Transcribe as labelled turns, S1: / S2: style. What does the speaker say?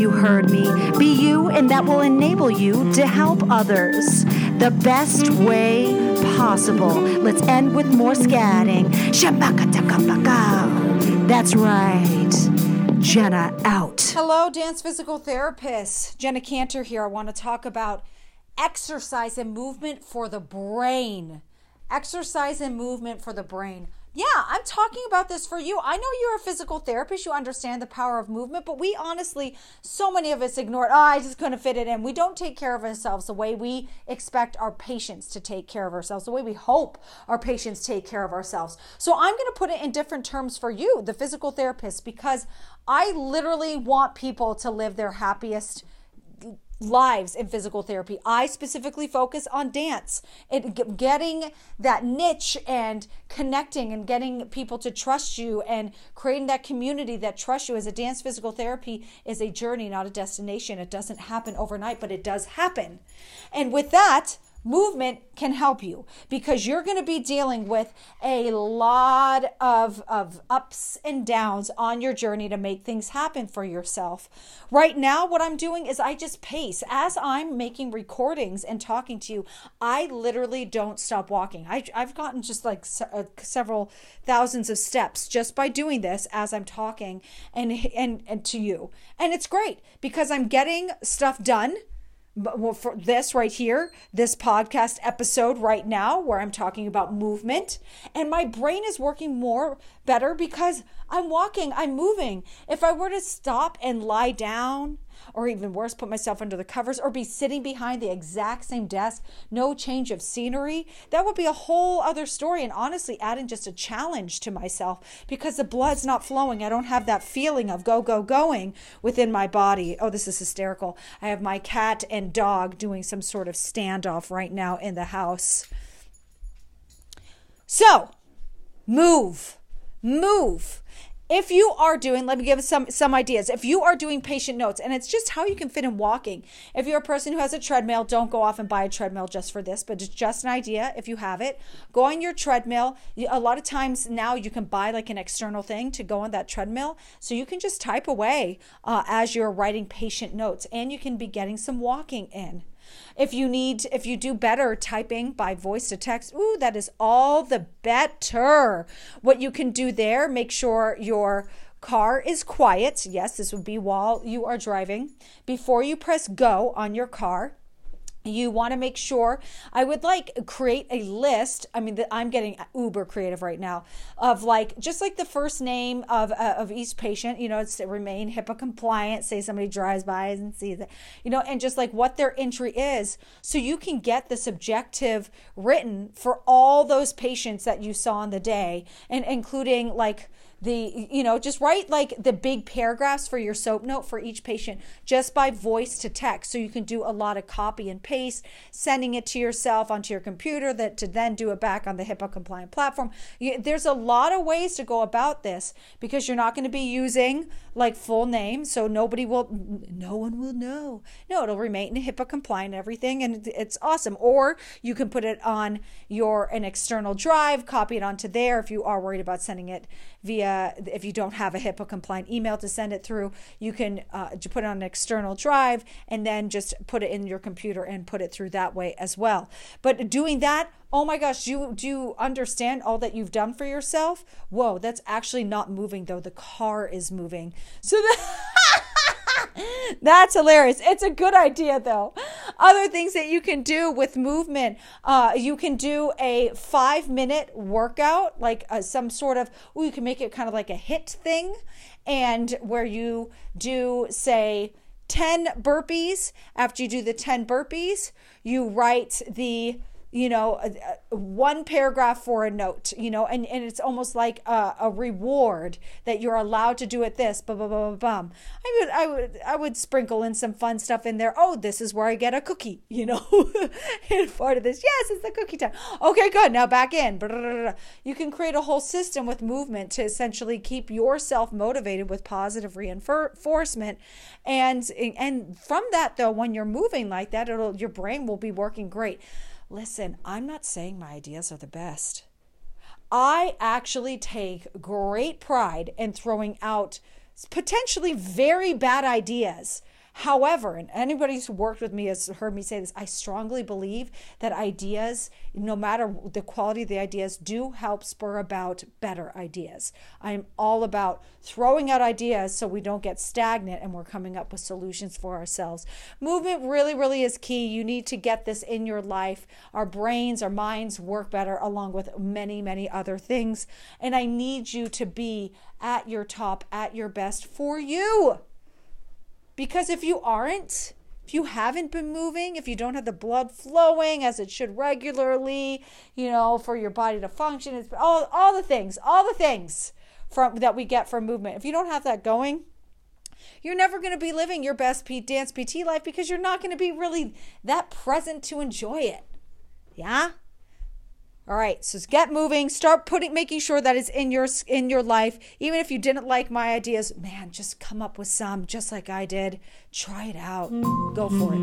S1: You heard me. Be you, and that will enable you to help others the best way possible. Let's end with more scatting. That's right. Jenna out.
S2: Hello, dance physical therapist. Jenna Kantor here. I want to talk about exercise and movement for the brain. Exercise and movement for the brain. Yeah, I'm talking about this for you. I know you're a physical therapist. You understand the power of movement, but we honestly, so many of us ignore it. Oh, I just couldn't fit it in. We don't take care of ourselves the way we expect our patients to take care of ourselves, the way we hope our patients take care of ourselves. So I'm going to put it in different terms for you, the physical therapist, because I literally want people to live their happiest lives in physical therapy. I specifically focus on dance and getting that niche and connecting and getting people to trust you and creating that community that trusts you as a dance physical therapy is a journey, not a destination. It doesn't happen overnight, but it does happen. And with that, movement can help you because you're going to be dealing with a lot of, of ups and downs on your journey to make things happen for yourself. Right now, what I'm doing is I just pace. As I'm making recordings and talking to you, I literally don't stop walking. I, I've gotten just like se- uh, several thousands of steps just by doing this as I'm talking and, and, and to you. And it's great because I'm getting stuff done but for this right here, this podcast episode right now, where I'm talking about movement, and my brain is working more better because I'm walking, I'm moving. If I were to stop and lie down, or even worse, put myself under the covers, or be sitting behind the exact same desk, no change of scenery, that would be a whole other story. And honestly, adding just a challenge to myself because the blood's not flowing. I don't have that feeling of go, go, going within my body. Oh, this is hysterical. I have my cat and dog doing some sort of standoff right now in the house. So, move, move. If you are doing let me give some some ideas. If you are doing patient notes and it's just how you can fit in walking. If you're a person who has a treadmill don't go off and buy a treadmill just for this but it's just an idea if you have it. Go on your treadmill. A lot of times now you can buy like an external thing to go on that treadmill so you can just type away uh, as you're writing patient notes and you can be getting some walking in if you need, if you do better typing by voice to text, ooh, that is all the better. What you can do there, make sure your car is quiet. Yes, this would be while you are driving. Before you press go on your car, you want to make sure i would like create a list i mean i'm getting uber creative right now of like just like the first name of uh, of each patient you know it's remain hipaa compliant say somebody drives by and sees it you know and just like what their entry is. So you can get the subjective written for all those patients that you saw in the day and including like the you know just write like the big paragraphs for your soap note for each patient just by voice to text. So you can do a lot of copy and paste sending it to yourself onto your computer that to then do it back on the HIPAA compliant platform. You, there's a lot of ways to go about this because you're not going to be using like full name. So nobody will no one will know. No it'll remain in HIPAA compliant everything and it's awesome. Or you can put it on your an external drive copy it onto there if you are worried about sending it via if you don't have a HIPAA compliant email to send it through you can uh, put it on an external drive and then just put it in your computer and put it through that way as well but doing that oh my gosh you do you understand all that you've done for yourself whoa that's actually not moving though the car is moving so that That's hilarious. It's a good idea, though. Other things that you can do with movement, uh, you can do a five minute workout, like uh, some sort of, oh, you can make it kind of like a HIIT thing, and where you do, say, 10 burpees. After you do the 10 burpees, you write the you know, uh, uh, one paragraph for a note, you know, and, and it's almost like a, a reward that you're allowed to do it this, blah, blah, blah, blah, blah. I would, I would, I would sprinkle in some fun stuff in there. Oh, this is where I get a cookie, you know, and part of this. Yes, it's the cookie time. Okay, good. Now back in. You can create a whole system with movement to essentially keep yourself motivated with positive reinforcement. And, and from that though, when you're moving like that, it'll, your brain will be working great. Listen, I'm not saying my ideas are the best. I actually take great pride in throwing out potentially very bad ideas However, and anybody who's worked with me has heard me say this, I strongly believe that ideas, no matter the quality of the ideas, do help spur about better ideas. I'm all about throwing out ideas so we don't get stagnant and we're coming up with solutions for ourselves. Movement really, really is key. You need to get this in your life. Our brains, our minds work better along with many, many other things. And I need you to be at your top, at your best for you. Because if you aren't, if you haven't been moving, if you don't have the blood flowing as it should regularly, you know, for your body to function, it's all all the things, all the things from that we get from movement. If you don't have that going, you're never going to be living your best P- dance PT life because you're not going to be really that present to enjoy it. Yeah? All right, so get moving. Start putting, making sure that is in your in your life. Even if you didn't like my ideas, man, just come up with some, just like I did. Try it out. Go for it.